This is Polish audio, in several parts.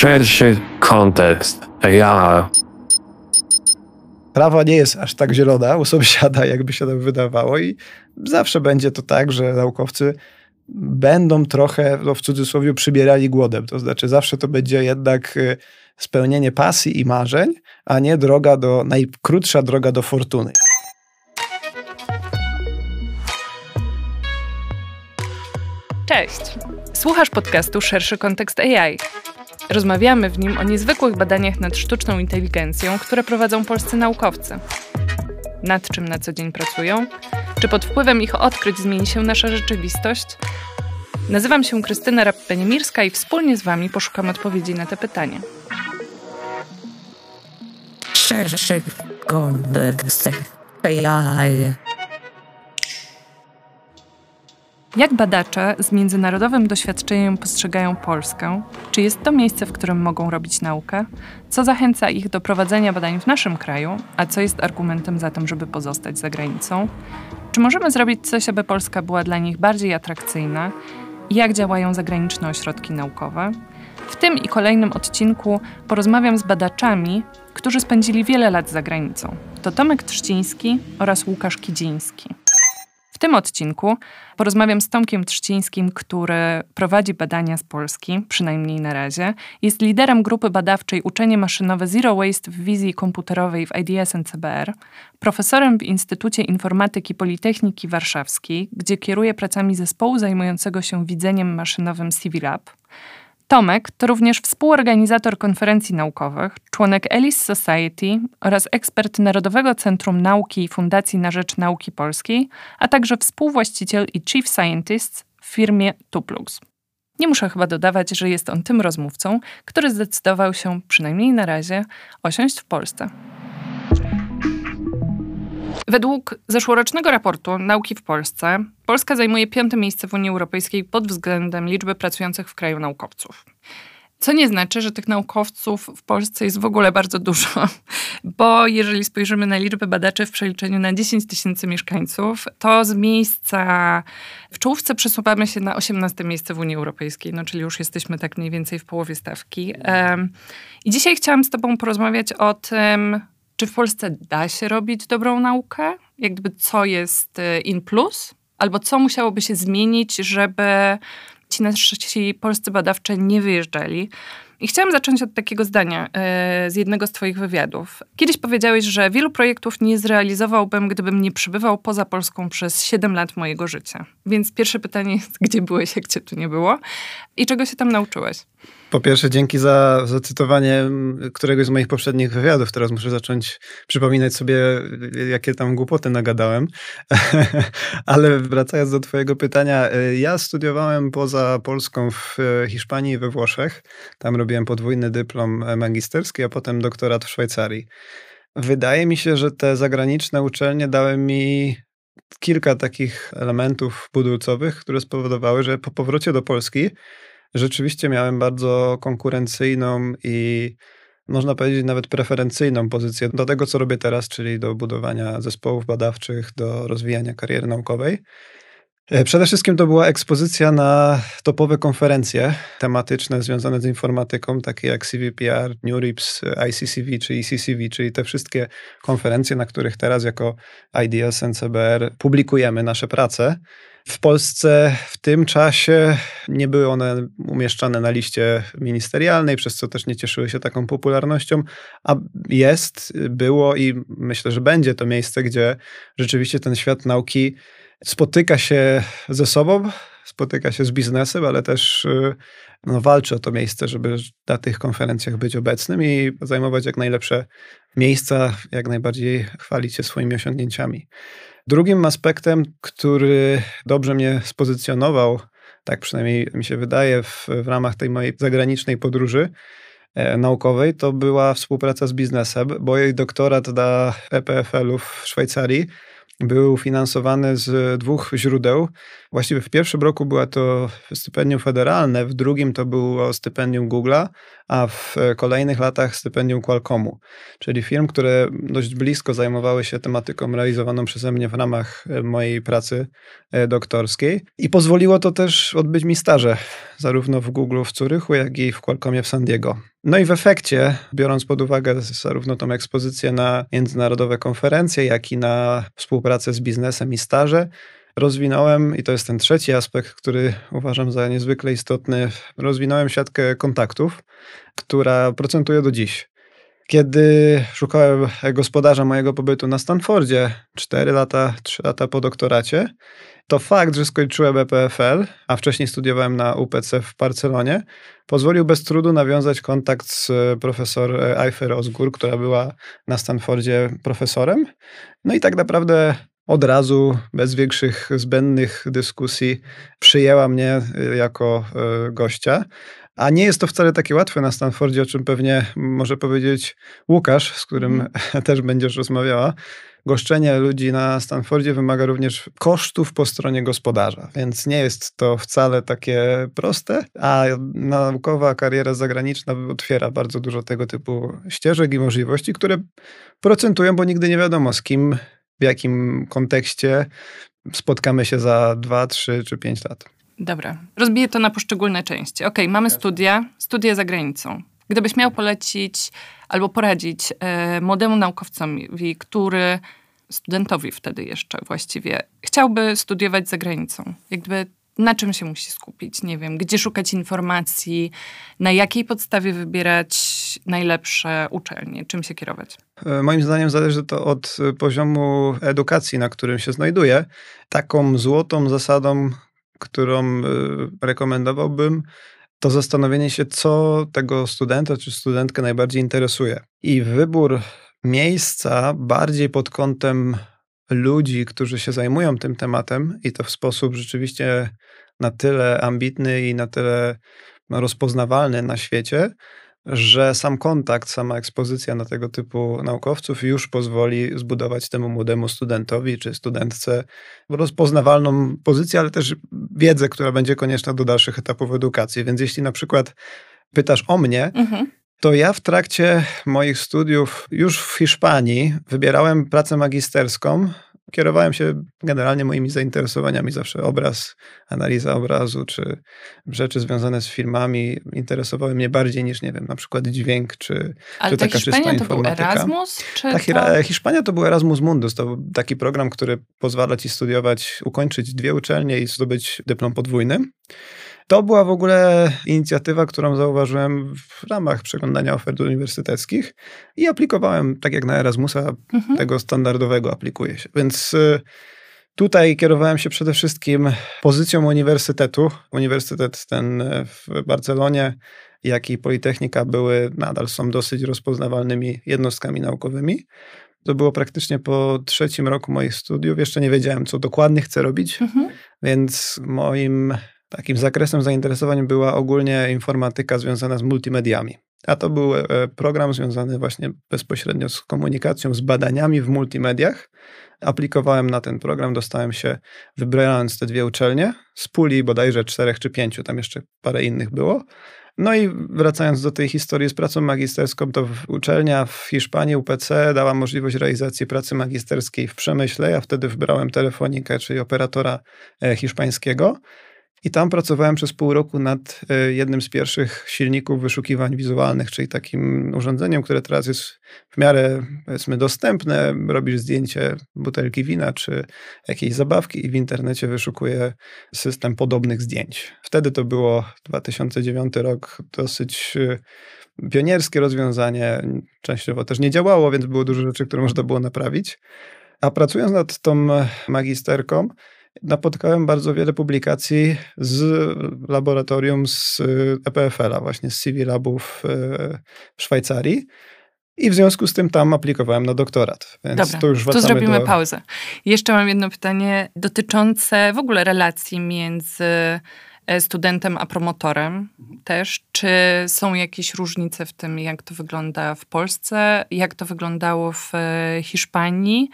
szerszy kontekst. Ja Prawa nie jest aż tak zielona u sąsiada, jakby się nam wydawało, i zawsze będzie to tak, że naukowcy będą trochę, no w cudzysłowie, przybierali głodem. To znaczy, zawsze to będzie jednak y, spełnienie pasji i marzeń, a nie droga do, najkrótsza droga do fortuny. Cześć! Słuchasz podcastu Szerszy Kontekst AI. Rozmawiamy w nim o niezwykłych badaniach nad sztuczną inteligencją, które prowadzą polscy naukowcy. Nad czym na co dzień pracują? Czy pod wpływem ich odkryć zmieni się nasza rzeczywistość? Nazywam się Krystyna Rappenimirska i wspólnie z Wami poszukam odpowiedzi na te pytania. Szerszy kontekst AI. Jak badacze z międzynarodowym doświadczeniem postrzegają Polskę? Czy jest to miejsce, w którym mogą robić naukę? Co zachęca ich do prowadzenia badań w naszym kraju, a co jest argumentem za tym, żeby pozostać za granicą? Czy możemy zrobić coś, aby Polska była dla nich bardziej atrakcyjna? Jak działają zagraniczne ośrodki naukowe? W tym i kolejnym odcinku porozmawiam z badaczami, którzy spędzili wiele lat za granicą. To Tomek Trzciński oraz Łukasz Kidziński. Tym odcinku porozmawiam z Tomkiem Trzcińskim, który prowadzi badania z Polski, przynajmniej na razie. Jest liderem grupy badawczej Uczenie Maszynowe Zero Waste w wizji komputerowej w IDS NCBR, profesorem w Instytucie Informatyki Politechniki Warszawskiej, gdzie kieruje pracami zespołu zajmującego się widzeniem maszynowym CiviLab. Tomek to również współorganizator konferencji naukowych, członek Ellis Society oraz ekspert Narodowego Centrum Nauki i Fundacji na Rzecz Nauki Polskiej, a także współwłaściciel i chief scientist w firmie Tuplux. Nie muszę chyba dodawać, że jest on tym rozmówcą, który zdecydował się, przynajmniej na razie, osiąść w Polsce. Według zeszłorocznego raportu Nauki w Polsce, Polska zajmuje piąte miejsce w Unii Europejskiej pod względem liczby pracujących w kraju naukowców. Co nie znaczy, że tych naukowców w Polsce jest w ogóle bardzo dużo, bo jeżeli spojrzymy na liczbę badaczy w przeliczeniu na 10 tysięcy mieszkańców, to z miejsca w czołówce przesuwamy się na 18 miejsce w Unii Europejskiej, no czyli już jesteśmy tak mniej więcej w połowie stawki. I dzisiaj chciałam z Tobą porozmawiać o tym, czy w Polsce da się robić dobrą naukę? Jakby co jest y, in plus? Albo co musiałoby się zmienić, żeby ci nasi polscy badawcze nie wyjeżdżali? I chciałam zacząć od takiego zdania y, z jednego z Twoich wywiadów. Kiedyś powiedziałeś, że wielu projektów nie zrealizowałbym, gdybym nie przybywał poza Polską przez 7 lat mojego życia. Więc pierwsze pytanie jest, gdzie byłeś, jak cię tu nie było? I czego się tam nauczyłeś? Po pierwsze, dzięki za zacytowanie któregoś z moich poprzednich wywiadów. Teraz muszę zacząć przypominać sobie, jakie tam głupoty nagadałem. Ale wracając do Twojego pytania, ja studiowałem poza Polską w Hiszpanii i we Włoszech. Tam robiłem podwójny dyplom magisterski, a potem doktorat w Szwajcarii. Wydaje mi się, że te zagraniczne uczelnie dały mi kilka takich elementów budulcowych, które spowodowały, że po powrocie do Polski rzeczywiście miałem bardzo konkurencyjną i można powiedzieć nawet preferencyjną pozycję do tego, co robię teraz, czyli do budowania zespołów badawczych, do rozwijania kariery naukowej. E, przede wszystkim to była ekspozycja na topowe konferencje tematyczne związane z informatyką, takie jak CVPR, NeurIPS, ICCV czy ECCV, czyli te wszystkie konferencje, na których teraz jako IDS NCBR publikujemy nasze prace. W Polsce w tym czasie nie były one umieszczane na liście ministerialnej, przez co też nie cieszyły się taką popularnością, a jest, było i myślę, że będzie to miejsce, gdzie rzeczywiście ten świat nauki spotyka się ze sobą, spotyka się z biznesem, ale też no, walczy o to miejsce, żeby na tych konferencjach być obecnym i zajmować jak najlepsze miejsca, jak najbardziej chwalić się swoimi osiągnięciami. Drugim aspektem, który dobrze mnie spozycjonował, tak przynajmniej mi się wydaje, w, w ramach tej mojej zagranicznej podróży e, naukowej, to była współpraca z biznesem, bo jej doktorat na EPFL-u w Szwajcarii był finansowany z dwóch źródeł. Właściwie w pierwszym roku była to stypendium federalne, w drugim to było stypendium Google'a, a w kolejnych latach stypendium Qualcommu, czyli firm, które dość blisko zajmowały się tematyką realizowaną przeze mnie w ramach mojej pracy e, doktorskiej. I pozwoliło to też odbyć mi staże, zarówno w Google w Curychu, jak i w Qualcommie w San Diego. No i w efekcie, biorąc pod uwagę zarówno tą ekspozycję na międzynarodowe konferencje, jak i na współpracę z biznesem i staże, rozwinąłem, i to jest ten trzeci aspekt, który uważam za niezwykle istotny, rozwinąłem siatkę kontaktów, która procentuje do dziś. Kiedy szukałem gospodarza mojego pobytu na Stanfordzie 4 lata, 3 lata po doktoracie, to fakt, że skończyłem EPFL, a wcześniej studiowałem na UPC w Barcelonie, pozwolił bez trudu nawiązać kontakt z profesor Eifer Osgur, która była na Stanfordzie profesorem. No i tak naprawdę od razu, bez większych zbędnych dyskusji, przyjęła mnie y, jako gościa. A nie jest to wcale takie łatwe na Stanfordzie, o czym pewnie może powiedzieć Łukasz, z którym mm. też będziesz rozmawiała. Goszczenie ludzi na Stanfordzie wymaga również kosztów po stronie gospodarza, więc nie jest to wcale takie proste, a naukowa kariera zagraniczna otwiera bardzo dużo tego typu ścieżek i możliwości, które procentują, bo nigdy nie wiadomo z kim, w jakim kontekście spotkamy się za dwa, trzy czy pięć lat. Dobra, rozbiję to na poszczególne części. Ok, mamy studia, studia za granicą. Gdybyś miał polecić albo poradzić e, młodemu naukowcowi, który studentowi wtedy jeszcze właściwie chciałby studiować za granicą, jakby na czym się musi skupić? Nie wiem, gdzie szukać informacji, na jakiej podstawie wybierać najlepsze uczelnie, czym się kierować? E, moim zdaniem zależy to od poziomu edukacji, na którym się znajduje. Taką złotą zasadą, którą y, rekomendowałbym, to zastanowienie się, co tego studenta czy studentkę najbardziej interesuje. I wybór miejsca bardziej pod kątem ludzi, którzy się zajmują tym tematem i to w sposób rzeczywiście na tyle ambitny i na tyle rozpoznawalny na świecie, że sam kontakt, sama ekspozycja na tego typu naukowców już pozwoli zbudować temu młodemu studentowi czy studentce rozpoznawalną pozycję, ale też wiedzę, która będzie konieczna do dalszych etapów edukacji. Więc jeśli na przykład pytasz o mnie, mhm. to ja w trakcie moich studiów już w Hiszpanii wybierałem pracę magisterską kierowałem się generalnie moimi zainteresowaniami, zawsze obraz, analiza obrazu, czy rzeczy związane z filmami interesowały mnie bardziej niż, nie wiem, na przykład dźwięk, czy, Ale czy taka Hiszpania czysta informatyka. to był Erasmus? Czy tak, to... Hiszpania to był Erasmus Mundus, to był taki program, który pozwala ci studiować, ukończyć dwie uczelnie i zdobyć dyplom podwójny. To była w ogóle inicjatywa, którą zauważyłem w ramach przeglądania ofert uniwersyteckich i aplikowałem, tak jak na Erasmusa, mhm. tego standardowego aplikuje się. Więc y, tutaj kierowałem się przede wszystkim pozycją uniwersytetu. Uniwersytet ten w Barcelonie, jak i Politechnika były, nadal są dosyć rozpoznawalnymi jednostkami naukowymi. To było praktycznie po trzecim roku moich studiów. Jeszcze nie wiedziałem, co dokładnie chcę robić, mhm. więc moim Takim zakresem zainteresowań była ogólnie informatyka związana z multimediami. A to był e, program związany właśnie bezpośrednio z komunikacją, z badaniami w multimediach. Aplikowałem na ten program, dostałem się, wybrając te dwie uczelnie, z puli bodajże czterech czy pięciu, tam jeszcze parę innych było. No i wracając do tej historii z pracą magisterską, to uczelnia w Hiszpanii, UPC, dała możliwość realizacji pracy magisterskiej w przemyśle. Ja wtedy wybrałem telefonikę, czyli operatora e, hiszpańskiego. I tam pracowałem przez pół roku nad e, jednym z pierwszych silników wyszukiwań wizualnych, czyli takim urządzeniem, które teraz jest w miarę, powiedzmy, dostępne. Robisz zdjęcie butelki wina czy jakiejś zabawki i w internecie wyszukuje system podobnych zdjęć. Wtedy to było 2009 rok, dosyć e, pionierskie rozwiązanie. Częściowo też nie działało, więc było dużo rzeczy, które można było naprawić. A pracując nad tą magisterką, napotkałem bardzo wiele publikacji z laboratorium z EPFL-a, właśnie z CV Labów e, w Szwajcarii. I w związku z tym tam aplikowałem na doktorat. Więc Dobra, to już tu zrobimy do... pauzę. Jeszcze mam jedno pytanie dotyczące w ogóle relacji między e, studentem a promotorem też. Czy są jakieś różnice w tym, jak to wygląda w Polsce, jak to wyglądało w e, Hiszpanii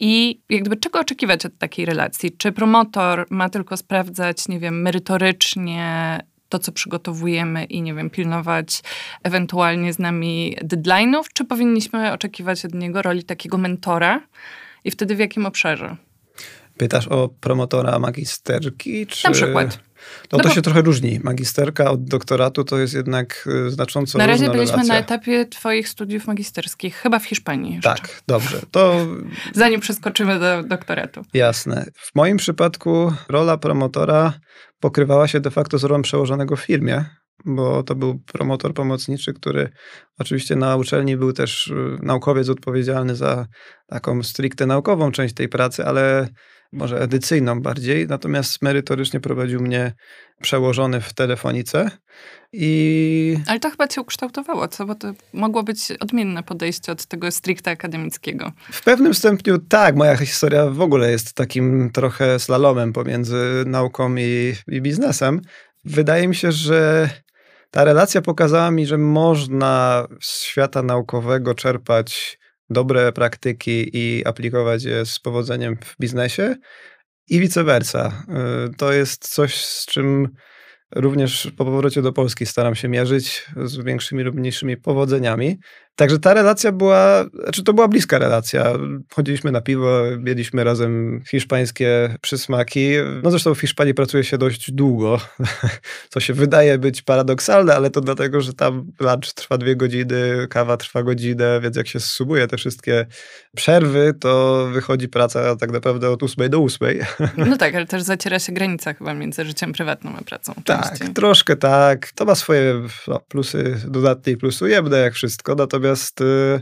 I jakby czego oczekiwać od takiej relacji? Czy promotor ma tylko sprawdzać, nie wiem, merytorycznie to, co przygotowujemy i, nie wiem, pilnować ewentualnie z nami deadline'ów, czy powinniśmy oczekiwać od niego roli takiego mentora i wtedy w jakim obszarze? Pytasz o promotora magisterki? Czy... Na przykład. No, No to bo- się trochę różni. Magisterka od doktoratu to jest jednak y, znacząco Na razie byliśmy relacja. na etapie twoich studiów magisterskich, chyba w Hiszpanii jeszcze. Tak, dobrze. To Zanim przeskoczymy do doktoratu. jasne. W moim przypadku rola promotora pokrywała się de facto z rolą przełożonego w firmie, bo to był promotor pomocniczy, który oczywiście na uczelni był też y, naukowiec odpowiedzialny za taką stricte naukową część tej pracy, ale może edycyjną bardziej, natomiast merytorycznie prowadził mnie przełożony w telefonice i Ale to chyba cię ukształtowało, co? Bo to mogło być odmienne podejście od tego stricte akademickiego. W pewnym stopniu tak, moja historia w ogóle jest takim trochę slalomem pomiędzy nauką i, i biznesem. Wydaje mi się, że ta relacja pokazała mi, że można z świata naukowego czerpać dobre praktyki i aplikować je z powodzeniem w biznesie i vice versa. Y, To jest coś, z czym również po powrocie do Polski staram się mierzyć z większymi lub mniejszymi powodzeniami. Także ta relacja była, znaczy to była bliska relacja. Chodziliśmy na piwo, jedliśmy razem hiszpańskie przysmaki. No zresztą w Hiszpanii pracuje się dość długo, co się wydaje być paradoksalne, ale to dlatego, że tam lunch trwa dwie godziny, kawa trwa godzinę, więc jak się zsumuje te wszystkie przerwy, to wychodzi praca tak naprawdę od ósmej do ósmej. No tak, ale też zaciera się granica chyba między życiem prywatnym a pracą. Tak, troszkę tak. To ma swoje no, plusy dodatnie i plusy ujemne, jak wszystko. Natomiast y,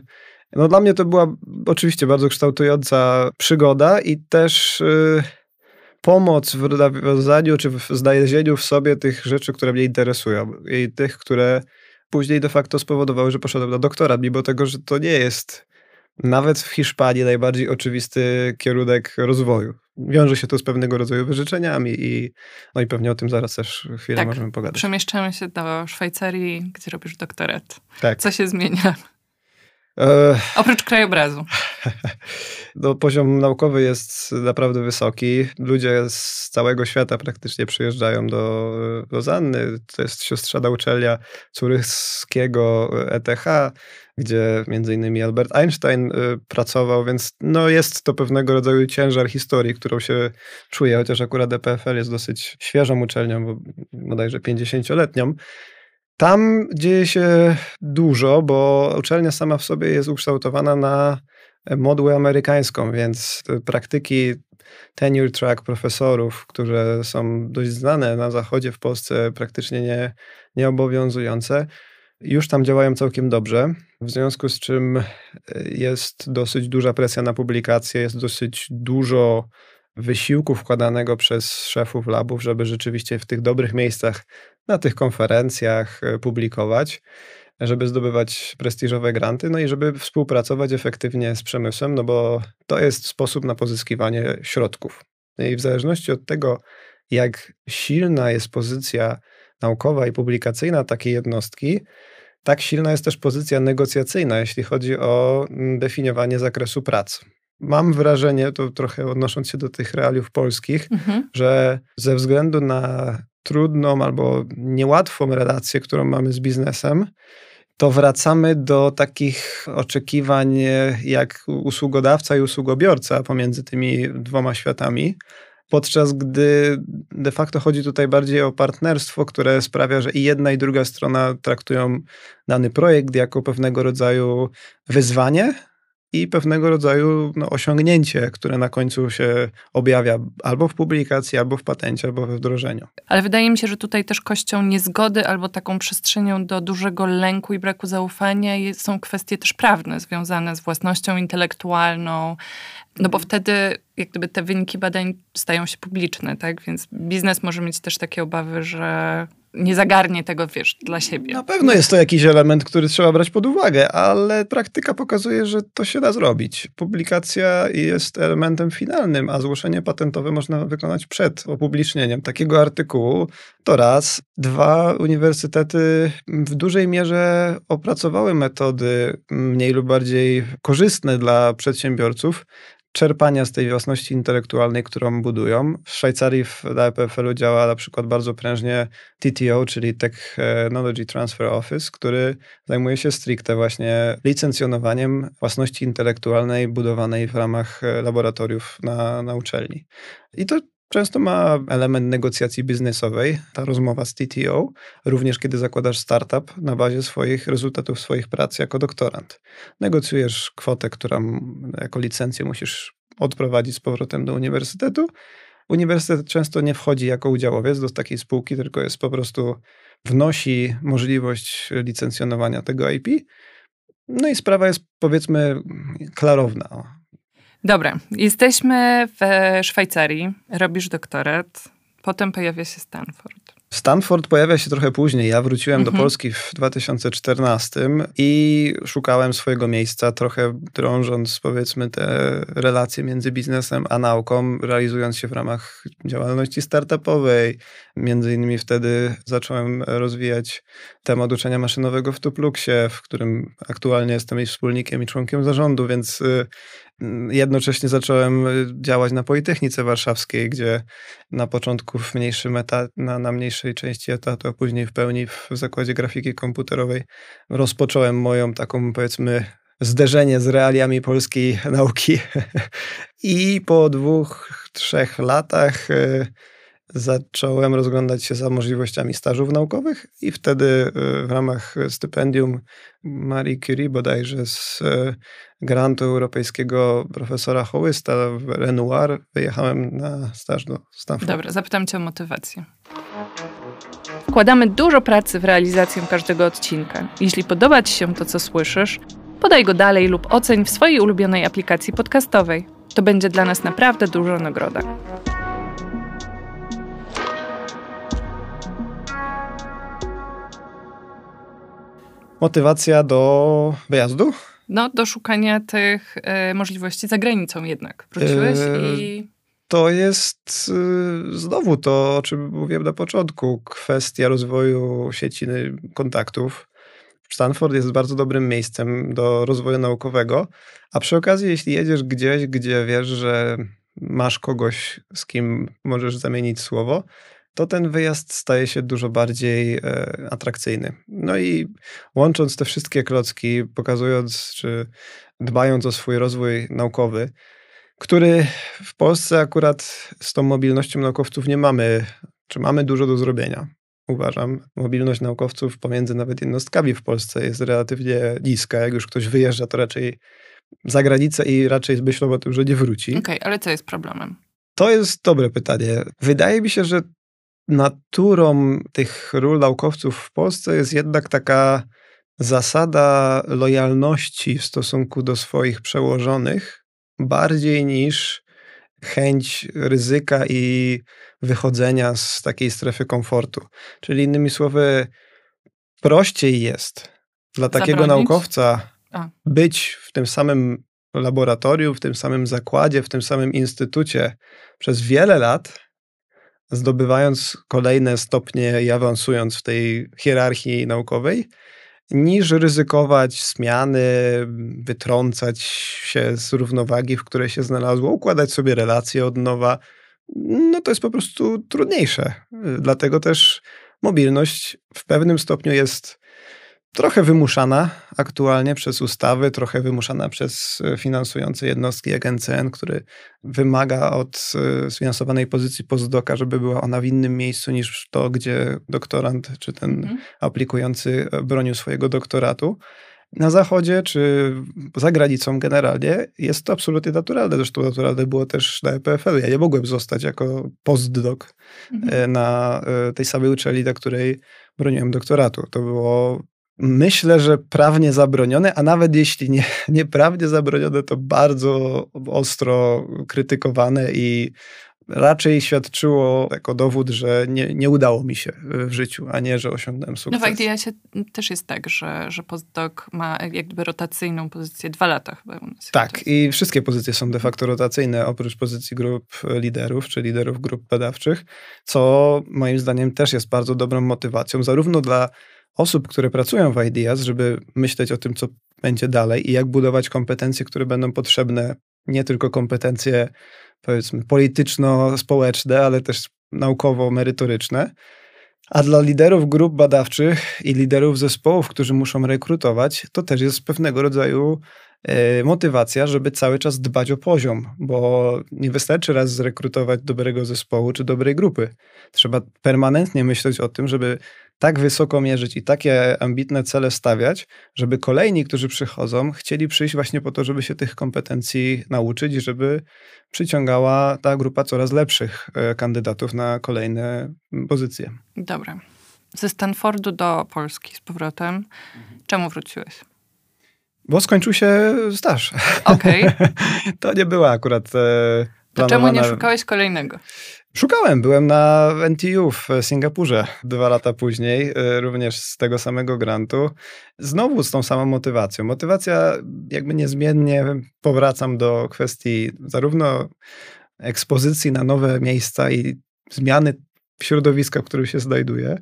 no, dla mnie to była oczywiście bardzo kształtująca przygoda i też y, pomoc w nawiązaniu czy w znalezieniu w sobie tych rzeczy, które mnie interesują i tych, które później de facto spowodowały, że poszedłem na doktorat, mimo tego, że to nie jest nawet w Hiszpanii najbardziej oczywisty kierunek rozwoju. Wiąże się to z pewnego rodzaju wyrzeczeniami i, no i pewnie o tym zaraz też chwilę Tak. możemy pogadać. Przemieszczamy się do Szwajcarii, gdzie robisz doktorat. Tak. Co się zmienia? E, Oprócz krajobrazu. no, poziom naukowy jest naprawdę wysoki. Ludzie z całego świata praktycznie przyjeżdżają do Lozanny. To jest siostrzana uczelnia Curychskiego ETH, gdzie między innymi Albert Einstein y, pracował, więc no, jest to pewnego rodzaju ciężar historii, którą się czuje, chociaż akurat EPFL jest dosyć świeżą uczelnią, bo bodajże 50-letnią. Tam dzieje się dużo, bo uczelnia sama w sobie jest ukształtowana na modłę amerykańską, więc praktyki tenure track profesorów, które są dość znane na zachodzie, w Polsce praktycznie nie, nieobowiązujące, już tam działają całkiem dobrze, w związku z czym e, jest dosyć duża presja na publikacje, jest dosyć dużo wysiłku wkładanego przez szefów labów, żeby rzeczywiście w tych dobrych miejscach, na tych konferencjach e, publikować, żeby zdobywać prestiżowe granty, no i żeby współpracować efektywnie z przemysłem, no bo to jest sposób na pozyskiwanie środków. No I w zależności od tego, jak silna jest pozycja naukowa i publikacyjna takiej jednostki, tak silna jest też pozycja negocjacyjna, jeśli chodzi o mm, definiowanie zakresu prac. Mam wrażenie, to trochę odnosząc się do tych realiów polskich, Mhm. że ze względu na trudną albo niełatwą relację, którą mamy z biznesem, to wracamy do takich oczekiwań jak usługodawca i usługobiorca pomiędzy tymi dwoma światami. Podczas gdy de facto chodzi tutaj bardziej o partnerstwo, które sprawia, że i jedna, i druga strona traktują dany projekt jako pewnego rodzaju wyzwanie i pewnego rodzaju no, osiągnięcie, które na końcu się objawia albo w publikacji, albo w patencie, albo we wdrożeniu. Ale wydaje mi się, że tutaj też kością niezgody albo taką przestrzenią do dużego lęku i braku zaufania są kwestie też prawne związane z własnością intelektualną. No bo wtedy jak gdyby te wyniki badań stają się publiczne, tak? Więc biznes może mieć też takie obawy, że nie zagarnie tego, wiesz, dla siebie. Na pewno jest to jakiś element, który trzeba brać pod uwagę, ale praktyka pokazuje, że to się da zrobić. Publikacja jest elementem finalnym, a zgłoszenie patentowe można wykonać przed opublicznieniem takiego artykułu. To raz. Dwa, uniwersytety w dużej mierze opracowały metody mniej lub bardziej korzystne dla przedsiębiorców, czerpania z tej własności intelektualnej, którą budują. W Szwajcarii w EPFL-u działa na przykład bardzo prężnie TTO, czyli Technology Transfer Office, który zajmuje się stricte właśnie licencjonowaniem własności intelektualnej budowanej w ramach e, laboratoriów na, na uczelni. I to Często ma element negocjacji biznesowej, ta rozmowa z TTO, również kiedy zakładasz startup na bazie swoich rezultatów swoich prac jako doktorant. Negocjujesz kwotę, którą jako licencję musisz odprowadzić z powrotem do uniwersytetu. Uniwersytet często nie wchodzi jako udziałowiec do takiej spółki, tylko jest po prostu wnosi możliwość licencjonowania tego IP. No i sprawa jest powiedzmy klarowna. Dobra, jesteśmy w Szwajcarii, robisz doktorat, potem pojawia się Stanford. Stanford pojawia się trochę później. Ja wróciłem mhm. do Polski w 2014 i szukałem swojego miejsca, trochę drążąc powiedzmy te relacje między biznesem a nauką, realizując się w ramach działalności startupowej. Między innymi wtedy zacząłem rozwijać temat uczenia maszynowego w Tupluxie, w którym aktualnie jestem i wspólnikiem i członkiem zarządu, więc y, Jednocześnie zacząłem y, działać na Politechnice Warszawskiej, gdzie na początku w mniejszym etat, na, na mniejszej części etatu, a później w pełni w zakładzie grafiki komputerowej rozpocząłem moją taką powiedzmy zderzenie z realiami polskiej nauki. I po dwóch, trzech latach y, zacząłem rozglądać się za możliwościami stażów naukowych i wtedy y, w ramach stypendium Marie Curie bodajże z grantu europejskiego profesora Hołysta w Renoir wyjechałem na staż do Stanfordu. Dobra, zapytam cię o motywację. Wkładamy dużo pracy w realizację każdego odcinka. Jeśli podoba ci się to, co słyszysz, podaj go dalej lub oceń w swojej ulubionej aplikacji podcastowej. To będzie dla nas naprawdę duża nagroda. Motywacja do wyjazdu? No, do szukania tych e, możliwości za granicą jednak. Wróciłeś e, i... To jest y, znowu to, o czym mówiłem na początku, kwestia rozwoju sieci kontaktów. Stanford jest bardzo dobrym miejscem do rozwoju naukowego, a przy okazji, jeśli jedziesz gdzieś, gdzie wiesz, że masz kogoś, z kim możesz zamienić słowo, to ten wyjazd staje się dużo bardziej e, atrakcyjny. No i łącząc te wszystkie klocki, pokazując czy dbając o swój rozwój naukowy, który w Polsce akurat z tą mobilnością naukowców nie mamy, czy mamy dużo do zrobienia. Uważam, mobilność naukowców pomiędzy nawet jednostkami w Polsce jest relatywnie niska. Jak już ktoś wyjeżdża, to raczej za granicę i raczej myślą o tym, że nie wróci. Okej, okay, ale co jest problemem? To jest dobre pytanie. Wydaje mi się, że naturą tych ról naukowców w Polsce jest jednak taka zasada lojalności w stosunku do swoich przełożonych, bardziej niż chęć ryzyka i wychodzenia z takiej strefy komfortu. Czyli innymi słowy, prościej jest dla takiego Zabronić? naukowca A. być w tym samym laboratorium, w tym samym zakładzie, w tym samym instytucie przez wiele lat, zdobywając kolejne stopnie i awansując w tej hierarchii naukowej, niż ryzykować zmiany, wytrącać się z równowagi, w której się znalazło, układać sobie relacje od nowa. No to jest po prostu trudniejsze. Dlatego też mobilność w pewnym stopniu jest trochę wymuszana aktualnie przez ustawy, trochę wymuszana przez e, finansujące jednostki jak NCN, który wymaga od e, sfinansowanej pozycji postdoka, żeby była ona w innym miejscu niż to, gdzie doktorant czy ten mhm. aplikujący e, bronił swojego doktoratu. Na zachodzie czy za granicą generalnie jest to absolutnie naturalne. Zresztą naturalne było też na EPFL. Ja nie mogłem zostać jako postdoc mhm. na tej samej uczelni, na której broniłem doktoratu. To było myślę, że prawnie zabronione, a nawet jeśli nie, nieprawnie zabronione, to bardzo ostro krytykowane i raczej świadczyło jako dowód, że nie, nie udało mi się w życiu, a nie, że osiągnąłem sukces. No w IDS też jest tak, że, że postdoc ma jakby rotacyjną pozycję dwa lata chyba u nas. Tak, i wszystkie pozycje są de facto rotacyjne, oprócz pozycji grup liderów, czy liderów grup badawczych, co moim zdaniem też jest bardzo dobrą motywacją, zarówno dla osób, które pracują w Ideas, żeby myśleć o tym, co będzie dalej i jak budować kompetencje, które będą potrzebne nie tylko kompetencje powiedzmy polityczno-społeczne, ale też naukowo-merytoryczne. A dla liderów grup badawczych i liderów zespołów, którzy muszą rekrutować, to też jest pewnego rodzaju e, motywacja, żeby cały czas dbać o poziom, bo nie wystarczy raz zrekrutować dobrego zespołu czy dobrej grupy. Trzeba permanentnie myśleć o tym, żeby tak wysoko mierzyć i takie ambitne cele stawiać, żeby kolejni, którzy przychodzą, chcieli przyjść właśnie po to, żeby się tych kompetencji nauczyć i żeby przyciągała ta grupa coraz lepszych e, kandydatów na kolejne pozycje. Dobra. Ze Stanfordu do Polski z powrotem. Czemu wróciłeś? Bo skończył się staż. Okej. to nie była akurat e, To czemu nie szukałeś kolejnego? Szukałem, byłem na NTU w Singapurze dwa lata później, y, również z tego samego grantu. Znowu z tą samą motywacją. Motywacja jakby niezmiennie powracam do kwestii zarówno ekspozycji na nowe miejsca i zmiany środowiska, w którym się znajduję,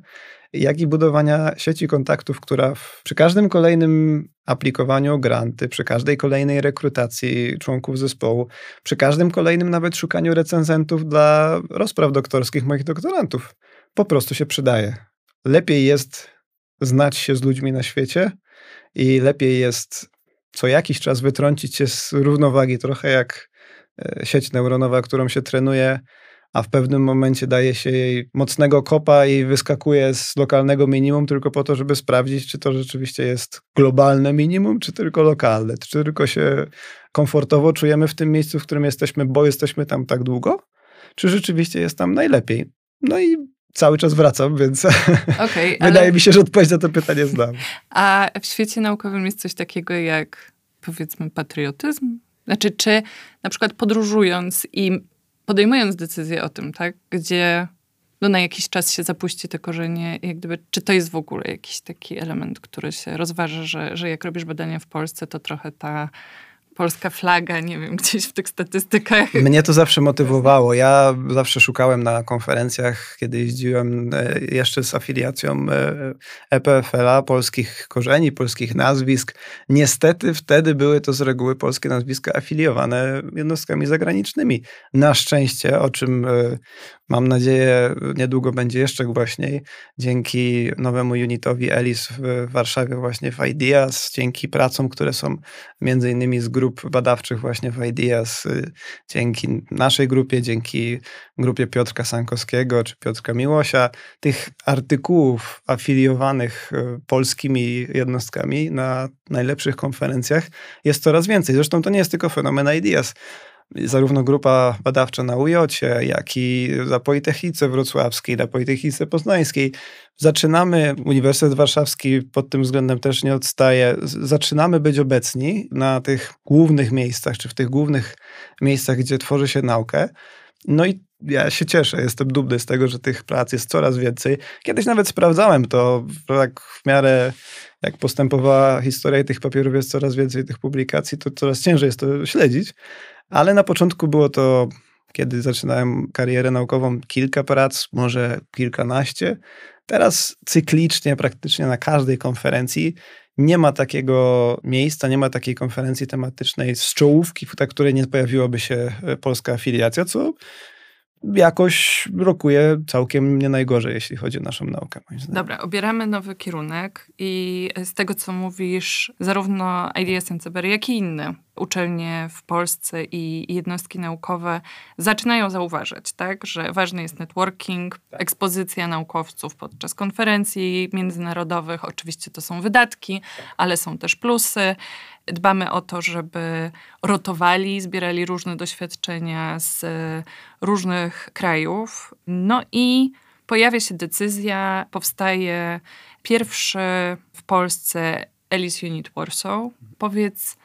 jak i budowania sieci kontaktów, która w, przy każdym kolejnym aplikowaniu o granty, przy każdej kolejnej rekrutacji członków zespołu, przy każdym kolejnym nawet szukaniu recenzentów dla rozpraw doktorskich moich doktorantów, po prostu się przydaje. Lepiej jest znać się z ludźmi na świecie i lepiej jest co jakiś czas wytrącić się z równowagi, trochę jak e, sieć neuronowa, którą się trenuje, a w pewnym momencie daje się jej mocnego kopa i wyskakuje z lokalnego minimum tylko po to, żeby sprawdzić, czy to rzeczywiście jest globalne minimum, czy tylko lokalne, czy tylko się komfortowo czujemy w tym miejscu, w którym jesteśmy, bo jesteśmy tam tak długo, czy rzeczywiście jest tam najlepiej. No i cały czas wracam, więc Okej, wydaje ale mi się, że odpowiedź na to pytanie znam. a w świecie naukowym jest coś takiego jak powiedzmy patriotyzm? Znaczy, czy na przykład podróżując i podejmując decyzję o tym, tak, gdzie no na jakiś czas się zapuści te korzenie, jak gdyby, czy to jest w ogóle jakiś taki element, który się rozważa, że, że jak robisz badania w Polsce, to trochę ta polska flaga, nie wiem, gdzieś w tych statystykach. Mnie to zawsze motywowało. Ja zawsze szukałem na konferencjach, kiedy jeździłem e, jeszcze z afiliacją e, EPFL-a, polskich korzeni, polskich nazwisk. Niestety wtedy były to z reguły polskie nazwiska afiliowane jednostkami zagranicznymi. Na szczęście, o czym e, mam nadzieję niedługo będzie jeszcze głośniej, dzięki nowemu unitowi ELIS w Warszawie właśnie w IDEAS, dzięki pracom, które są między innymi z grup badawczych właśnie w IDEAS, y, dzięki naszej grupie, dzięki grupie Piotrka Sankowskiego czy Piotrka Miłosia, tych artykułów afiliowanych y, polskimi jednostkami na najlepszych konferencjach jest coraz więcej. Zresztą to nie jest tylko fenomen IDEAS. Zarówno grupa badawcza na UJ-cie, jak i na Politechnice Wrocławskiej, na Politechnice Poznańskiej. Zaczynamy, Uniwersytet Warszawski pod tym względem też nie odstaje, zaczynamy być obecni na tych głównych miejscach, czy w tych głównych miejscach, gdzie tworzy się naukę. No i ja się cieszę, jestem dumny z tego, że tych prac jest coraz więcej. Kiedyś nawet sprawdzałem to, tak w miarę jak postępowała historia i tych papierów jest coraz więcej, tych publikacji, to coraz ciężej jest to śledzić. Ale na początku było to, kiedy zaczynałem karierę naukową, kilka prac, może kilkanaście. Teraz cyklicznie, praktycznie na każdej konferencji nie ma takiego miejsca, nie ma takiej konferencji tematycznej z czołówki, na której nie pojawiłaby się e, polska afiliacja, co jakoś rokuje całkiem nie najgorzej, jeśli chodzi o naszą naukę. Dobra, obieramy nowy kierunek i z tego, co mówisz, zarówno IDS NCBR, jak i inne uczelnie w Polsce i jednostki naukowe zaczynają zauważać, tak, że ważny jest networking, ekspozycja naukowców podczas konferencji międzynarodowych. Oczywiście to są wydatki, ale są też plusy. Dbamy o to, żeby rotowali, zbierali różne doświadczenia z e, różnych krajów. No i pojawia się decyzja, powstaje pierwszy w Polsce ELIS Unit Warsaw. Powiedz,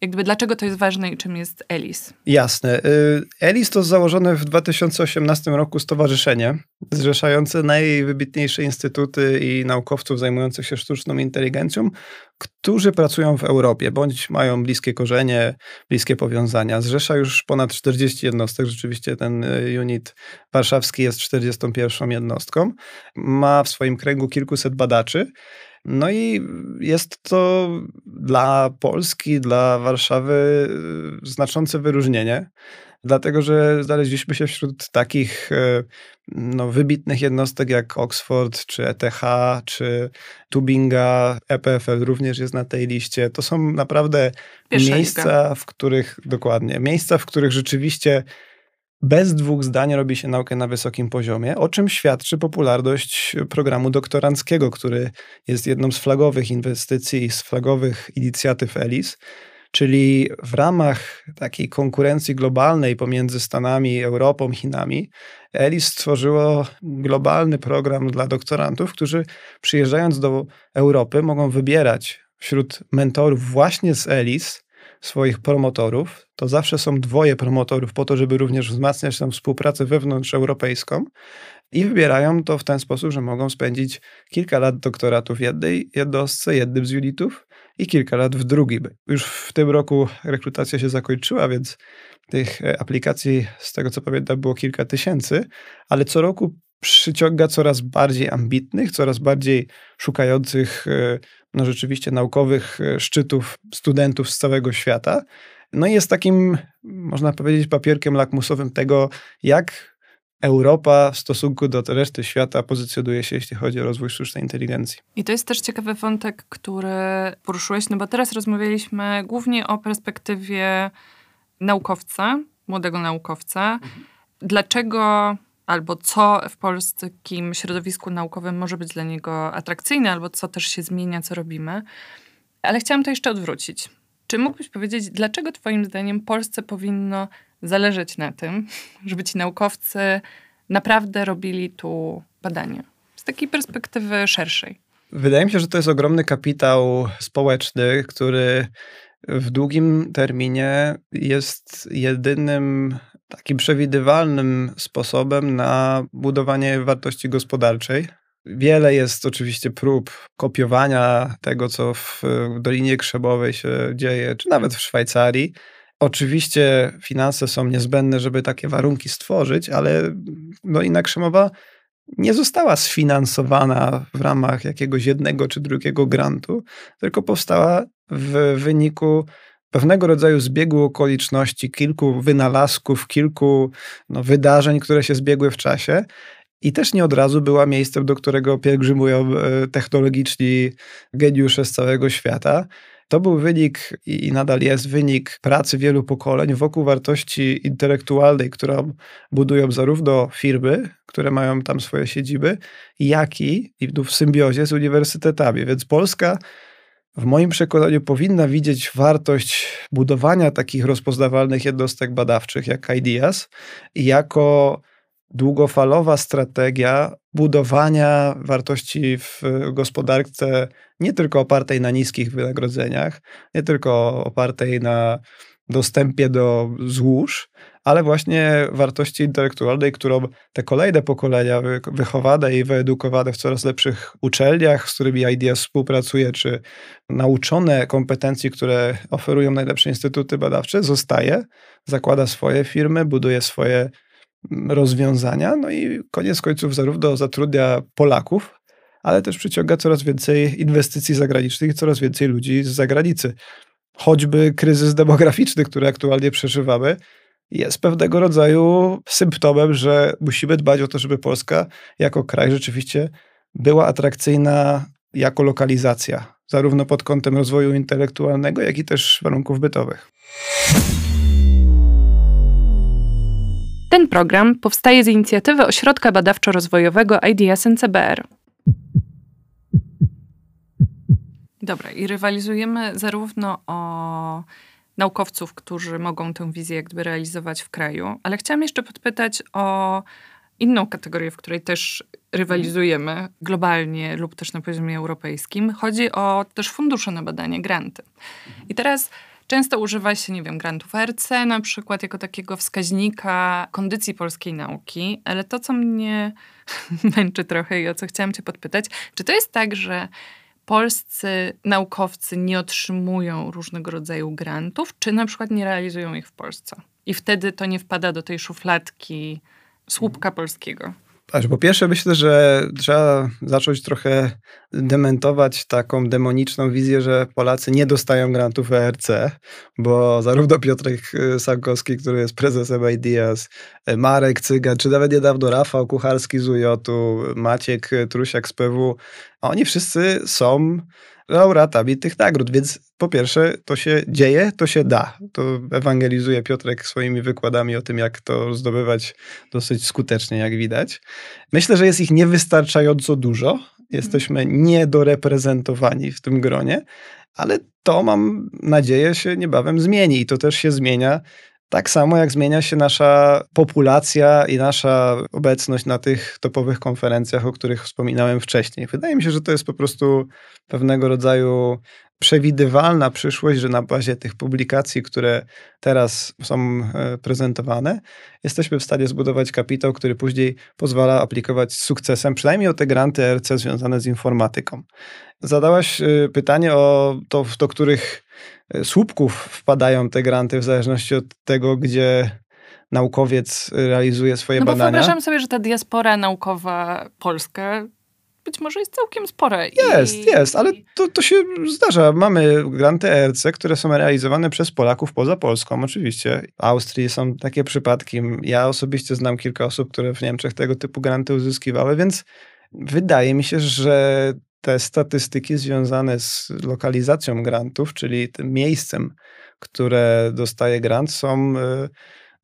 jak gdyby, dlaczego to jest ważne i czym jest ELIS? Jasne. Y, ELIS to założone w 2018 roku stowarzyszenie zrzeszające najwybitniejsze instytuty i naukowców zajmujących się sztuczną inteligencją, którzy pracują w Europie, bądź mają bliskie korzenie, bliskie powiązania. Zrzesza już ponad 40 jednostek. Rzeczywiście ten y, unit warszawski jest 41 jednostką. Ma w swoim kręgu kilkuset badaczy. No i jest to dla Polski, dla Warszawy y, znaczące wyróżnienie, dlatego że znaleźliśmy się wśród takich y, no, wybitnych jednostek jak Oxford, czy ETH, czy Tubinga, EPFL również jest na tej liście. To są naprawdę Pierwsza miejsca, liga. w których, dokładnie, miejsca, w których rzeczywiście bez dwóch zdań robi się naukę na wysokim poziomie, o czym świadczy popularność programu doktoranckiego, który jest jedną z flagowych inwestycji z flagowych inicjatyw ELIS. Czyli w ramach takiej konkurencji globalnej pomiędzy Stanami, Europą, Chinami, ELIS stworzyło globalny program dla doktorantów, którzy przyjeżdżając do Europy mogą wybierać wśród mentorów właśnie z ELIS swoich promotorów. To zawsze są dwoje promotorów po to, żeby również wzmacniać tę współpracę wewnątrzeuropejską i wybierają to w ten sposób, że mogą spędzić kilka lat doktoratu w jednej jednostce, jednym z unitów i kilka lat w drugiej. Już w tym roku rekrutacja się zakończyła, więc tych e, aplikacji, z tego co pamiętam, było kilka tysięcy, ale co roku przyciąga coraz bardziej ambitnych, coraz bardziej szukających e, no rzeczywiście naukowych e, szczytów studentów z całego świata. No i jest takim, można powiedzieć, papierkiem lakmusowym tego, jak Europa w stosunku do reszty świata pozycjonuje się, jeśli chodzi o rozwój sztucznej inteligencji. I to jest też ciekawy wątek, który poruszyłeś, no bo teraz rozmawialiśmy głównie o perspektywie naukowca, młodego naukowca. Dlaczego albo co w polskim środowisku naukowym może być dla niego atrakcyjne, albo co też się zmienia, co robimy. Ale chciałam to jeszcze odwrócić. Czy mógłbyś powiedzieć, dlaczego Twoim zdaniem Polsce powinno zależeć na tym, żeby ci naukowcy naprawdę robili tu badania? Z takiej perspektywy szerszej. Wydaje mi się, że to jest ogromny kapitał społeczny, który w długim terminie jest jedynym takim przewidywalnym sposobem na budowanie wartości gospodarczej. Wiele jest oczywiście prób kopiowania tego, co w Dolinie Krzebowej się dzieje, czy nawet w Szwajcarii. Oczywiście finanse są niezbędne, żeby takie warunki stworzyć, ale Dolina Krzemowa nie została sfinansowana w ramach jakiegoś jednego czy drugiego grantu, tylko powstała w wyniku pewnego rodzaju zbiegu okoliczności, kilku wynalazków, kilku no, wydarzeń, które się zbiegły w czasie. I też nie od razu była miejscem, do którego pielgrzymują e, technologiczni geniusze z całego świata. To był wynik i nadal jest wynik pracy wielu pokoleń wokół wartości intelektualnej, którą budują zarówno firmy, które mają tam swoje siedziby, jak i, i w symbiozie z uniwersytetami. Więc Polska w moim przekonaniu powinna widzieć wartość budowania takich rozpoznawalnych jednostek badawczych jak IDEAS jako długofalowa strategia budowania wartości w gospodarce nie tylko opartej na niskich wynagrodzeniach, nie tylko opartej na dostępie do złóż, ale właśnie wartości intelektualnej, którą te kolejne pokolenia wychowane i wyedukowane w coraz lepszych uczelniach, z którymi IDEAS współpracuje, czy nauczone kompetencji, które oferują najlepsze instytuty badawcze, zostaje, zakłada swoje firmy, buduje swoje mm, rozwiązania, no i koniec końców zarówno zatrudnia Polaków, ale też przyciąga coraz więcej inwestycji zagranicznych i coraz więcej ludzi z zagranicy. Choćby kryzys demograficzny, który aktualnie przeżywamy, jest pewnego rodzaju symptomem, że musimy dbać o to, żeby Polska jako kraj rzeczywiście była atrakcyjna jako lokalizacja, zarówno pod kątem rozwoju intelektualnego, jak i też warunków bytowych. Ten program powstaje z inicjatywy Ośrodka Badawczo-Rozwojowego IDS NCBR. Dobra, i rywalizujemy zarówno o naukowców, którzy mogą tę wizję jakby realizować w kraju, ale chciałam jeszcze podpytać o inną kategorię, w której też rywalizujemy globalnie lub też na poziomie europejskim. Chodzi o też fundusze na badania, granty. I teraz często używa się, nie wiem, grantów RC na przykład jako takiego wskaźnika kondycji polskiej nauki, ale to, co mnie męczy trochę i o co chciałam cię podpytać, czy to jest tak, że polscy naukowcy nie otrzymują różnego rodzaju grantów, czy na przykład nie realizują ich w Polsce. I wtedy to nie wpada do tej szufladki słupka polskiego. Aż po pierwsze myślę, że trzeba zacząć trochę dementować taką demoniczną wizję, że Polacy nie dostają grantów ERC, bo zarówno Piotrek y, Sankowski, który jest prezesem IDEAS, y, Marek Cyga, czy nawet niedawno Rafał Kucharski z UJ-u, Maciek Trusiak z PW, oni wszyscy są laureatami tych nagród, więc po pierwsze to się dzieje, to się da. To ewangelizuje Piotrek swoimi wykładami o tym, jak to zdobywać dosyć skutecznie, jak widać. Myślę, że jest ich niewystarczająco dużo. Jesteśmy niedoreprezentowani w tym gronie, ale to mam nadzieję się niebawem zmieni i to też się zmienia tak samo jak zmienia się nasza populacja i nasza obecność na tych topowych konferencjach, o których wspominałem wcześniej. Wydaje mi się, że to jest po prostu pewnego rodzaju przewidywalna przyszłość, że na bazie tych publikacji, które teraz są e, prezentowane, jesteśmy w stanie zbudować kapitał, który później pozwala aplikować z sukcesem, przynajmniej o te granty RC związane z informatyką. Zadałaś e, pytanie o to, do których e, słupków wpadają te granty w zależności od tego, gdzie naukowiec realizuje swoje no bo badania. Wyobrażam sobie, że ta diaspora naukowa polska być może jest całkiem spore. Jest, I... jest, ale to, to się zdarza. Mamy granty ERC, które są realizowane przez Polaków poza Polską, oczywiście. W Austrii są takie przypadki. Ja osobiście znam kilka osób, które w Niemczech tego typu granty uzyskiwały, więc wydaje mi się, że te statystyki związane z lokalizacją grantów, czyli tym miejscem, które dostaje grant, są y,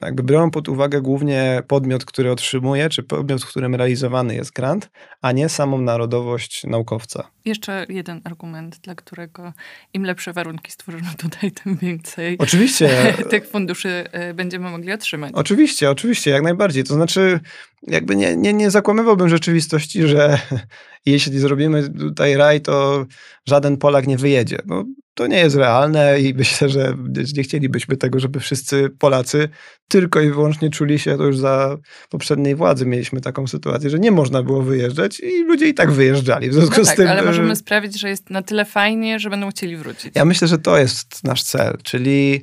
jakby biorą pod uwagę głównie podmiot, który otrzymuje, czy podmiot, w którym realizowany jest grant, a nie samą narodowość naukowca. Jeszcze jeden argument, dla którego im lepsze warunki stworzymy tutaj, tym więcej oczywiście, tych funduszy y, będziemy mogli otrzymać. Oczywiście, oczywiście, jak najbardziej. To znaczy, jakby nie, nie, nie zakłamywałbym rzeczywistości, że jeśli zrobimy tutaj raj, to żaden Polak nie wyjedzie. No, to nie jest realne i myślę, że nie chcielibyśmy tego, żeby wszyscy Polacy tylko i wyłącznie czuli się, to już za poprzedniej władzy mieliśmy taką sytuację, że nie można było wyjeżdżać i ludzie i tak wyjeżdżali. W związku no z tak, tym. Ale możemy sprawić, że jest na tyle fajnie, że będą chcieli wrócić. Ja myślę, że to jest nasz cel, czyli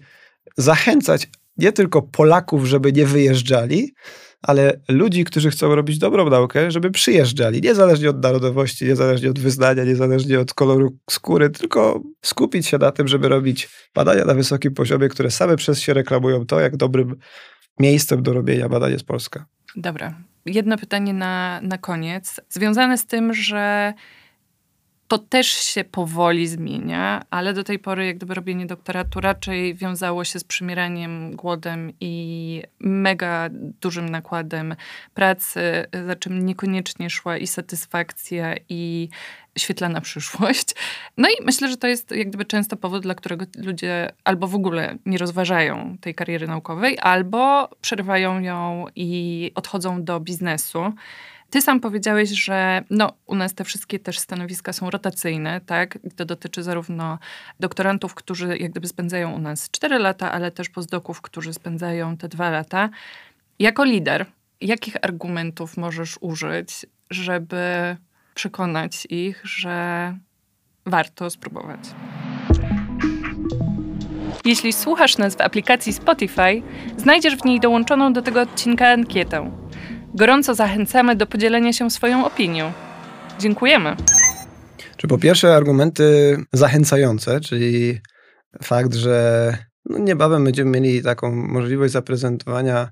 zachęcać nie tylko Polaków, żeby nie wyjeżdżali, ale ludzi, którzy chcą robić dobrą naukę, żeby przyjeżdżali, niezależnie od narodowości, niezależnie od wyznania, niezależnie od koloru skóry, tylko skupić się na tym, żeby robić badania na wysokim poziomie, które same przez się reklamują to, jak dobrym miejscem do robienia badań jest Polska. Dobra. Jedno pytanie na, na koniec, związane z tym, że to też się powoli zmienia, ale do tej pory jak gdyby robienie doktoratu raczej wiązało się z przymieraniem, głodem i mega dużym nakładem pracy, za czym niekoniecznie szła i satysfakcja, i świetlana przyszłość. No i myślę, że to jest jak gdyby często powód, dla którego ludzie albo w ogóle nie rozważają tej kariery naukowej, albo przerywają ją i odchodzą do biznesu. Ty sam powiedziałeś, że no, u nas te wszystkie też stanowiska są rotacyjne, tak? To dotyczy zarówno doktorantów, którzy jak gdyby spędzają u nas 4 lata, ale też postdoków, którzy spędzają te 2 lata. Jako lider, jakich argumentów możesz użyć, żeby przekonać ich, że warto spróbować? Jeśli słuchasz nas w aplikacji Spotify, znajdziesz w niej dołączoną do tego odcinka ankietę. Gorąco zachęcamy do podzielenia się swoją opinią. Dziękujemy. Czy po pierwsze argumenty zachęcające, czyli fakt, że no niebawem będziemy mieli taką możliwość zaprezentowania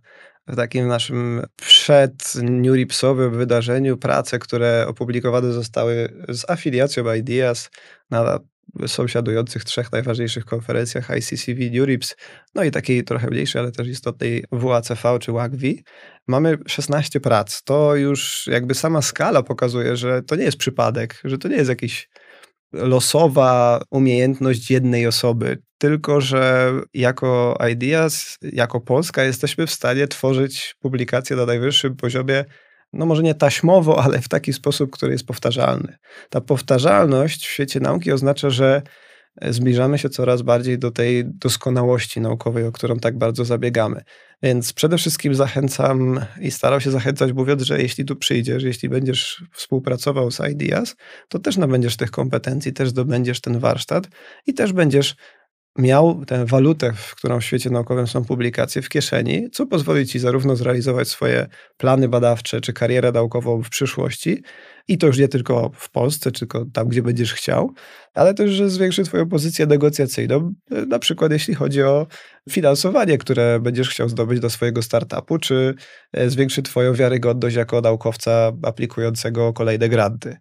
w takim naszym przed Newripsowym wydarzeniu prace, które opublikowane zostały z afiliacją Ideas na sąsiadujących trzech najważniejszych konferencjach ICCV, NeurIPS, no i takiej trochę mniejszej, ale też istotnej WACV czy WACV. Mamy 16 prac. To już jakby sama skala pokazuje, że to nie jest przypadek, że to nie jest jakiś losowa umiejętność jednej osoby, tylko że jako Ideas, jako Polska jesteśmy w stanie tworzyć publikacje na najwyższym poziomie no może nie taśmowo, ale w taki sposób, który jest powtarzalny. Ta powtarzalność w świecie nauki oznacza, że e, zbliżamy się coraz bardziej do tej doskonałości naukowej, o którą tak bardzo zabiegamy. Więc przede wszystkim zachęcam i starał się zachęcać, mówiąc, że jeśli tu przyjdziesz, jeśli będziesz współpracował z Ideas, to też nabędziesz tych kompetencji, też zdobędziesz ten warsztat i też będziesz miał tę walutę, w którą w świecie naukowym są publikacje, w kieszeni, co pozwoli ci zarówno zrealizować swoje plany badawcze czy karierę naukową w przyszłości, i to już nie tylko w Polsce, tylko tam, gdzie będziesz chciał, ale też, że zwiększy Twoją pozycję negocjacyjną, na przykład jeśli chodzi o finansowanie, które będziesz chciał zdobyć do swojego startupu, czy e, zwiększy Twoją wiarygodność jako naukowca aplikującego kolejne granty.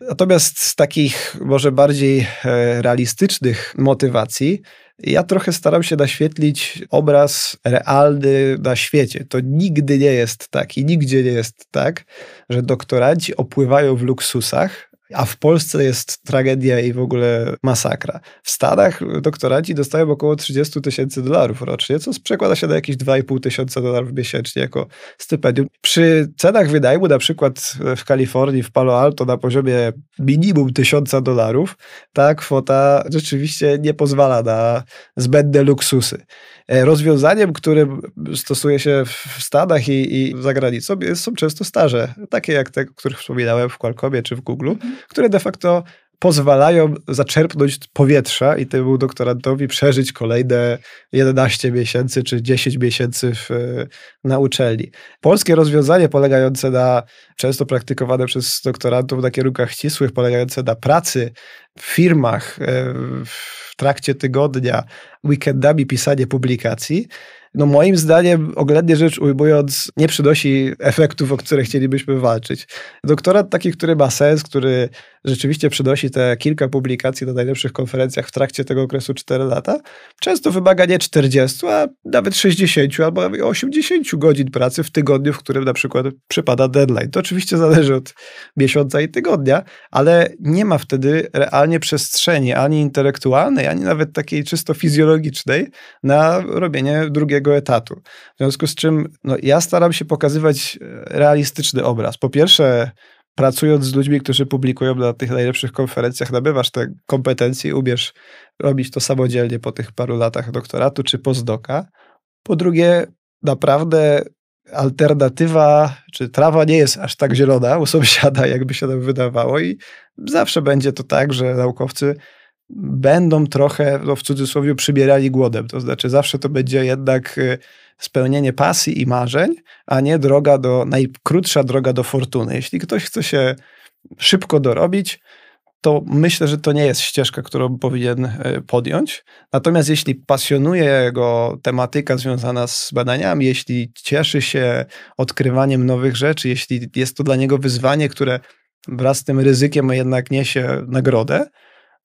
Natomiast z takich może bardziej e, realistycznych motywacji, ja trochę staram się naświetlić obraz realny na świecie. To nigdy nie jest tak i nigdzie nie jest tak, że doktoranci opływają w luksusach, a w Polsce jest tragedia i w ogóle masakra. W Stanach doktoranci dostają około 30 tysięcy dolarów rocznie, co przekłada się na jakieś 2,5 tysiąca dolarów miesięcznie jako stypendium. Przy cenach wynajmu, na przykład w Kalifornii, w Palo Alto na poziomie minimum 1000 dolarów, ta kwota rzeczywiście nie pozwala na zbędne luksusy. E, rozwiązaniem, którym stosuje się w Stanach i, i za granicą, są często staże, takie jak te, o których wspominałem w Qualcommie czy w Google, mhm. Które de facto pozwalają zaczerpnąć powietrza i temu doktorantowi przeżyć kolejne 11 miesięcy czy 10 miesięcy w, na uczelni. Polskie rozwiązanie polegające na, często praktykowane przez doktorantów na kierunkach ścisłych, polegające na pracy w firmach e, w trakcie tygodnia, weekendami pisanie publikacji, no moim zdaniem, oględnie rzecz ujmując, nie przynosi efektów, o które chcielibyśmy walczyć. Doktorat taki, który ma sens, który rzeczywiście przynosi te kilka publikacji na najlepszych konferencjach w trakcie tego okresu 4 lata, często wymaga nie 40, a nawet 60 albo 80 godzin pracy w tygodniu, w którym na przykład przypada deadline. To oczywiście zależy od miesiąca i tygodnia, ale nie ma wtedy realnie przestrzeni ani intelektualnej, ani nawet takiej czysto fizjologicznej na robienie drugiego etatu. W związku z czym no, ja staram się pokazywać realistyczny obraz. Po pierwsze, pracując z ludźmi, którzy publikują na tych najlepszych konferencjach, nabywasz te kompetencje i umiesz robić to samodzielnie po tych paru latach doktoratu czy postdoka. Po drugie, naprawdę alternatywa, czy trawa nie jest aż tak zielona u sąsiada, jakby się nam wydawało i zawsze będzie to tak, że naukowcy będą trochę, no w cudzysłowie, przybierali głodem. To znaczy zawsze to będzie jednak y, spełnienie pasji i marzeń, a nie droga do, najkrótsza droga do fortuny. Jeśli ktoś chce się szybko dorobić, to myślę, że to nie jest ścieżka, którą powinien e, podjąć. Natomiast jeśli pasjonuje go tematyka związana z badaniami, jeśli cieszy się odkrywaniem nowych rzeczy, jeśli jest to dla niego wyzwanie, które wraz z tym ryzykiem jednak niesie nagrodę,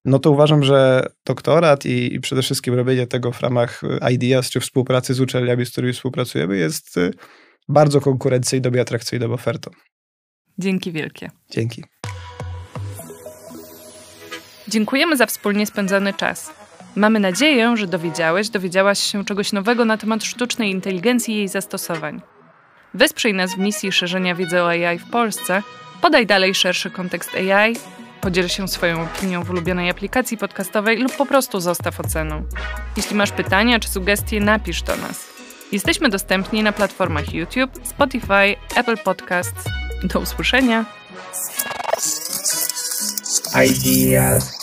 no to uważam, że doktorat i, i, przede wszystkim robienie tego w ramach IDEAS czy współpracy z uczelniami, z którymi współpracujemy, jest y, bardzo konkurencyjną i atrakcyjną ofertą. Dzięki wielkie. Dzięki. Dziękujemy za wspólnie spędzony czas. Mamy nadzieję, że dowiedziałeś, dowiedziałaś się czegoś nowego na temat sztucznej inteligencji i jej zastosowań. Wesprzyj nas w misji szerzenia wiedzy o AI w Polsce, podaj dalej szerszy kontekst AI Podziel się swoją opinią w ulubionej aplikacji podcastowej lub po prostu zostaw ocenę. Jeśli masz pytania czy sugestie, napisz do nas. Jesteśmy dostępni na platformach YouTube, Spotify, Apple Podcasts. Do usłyszenia. Ideas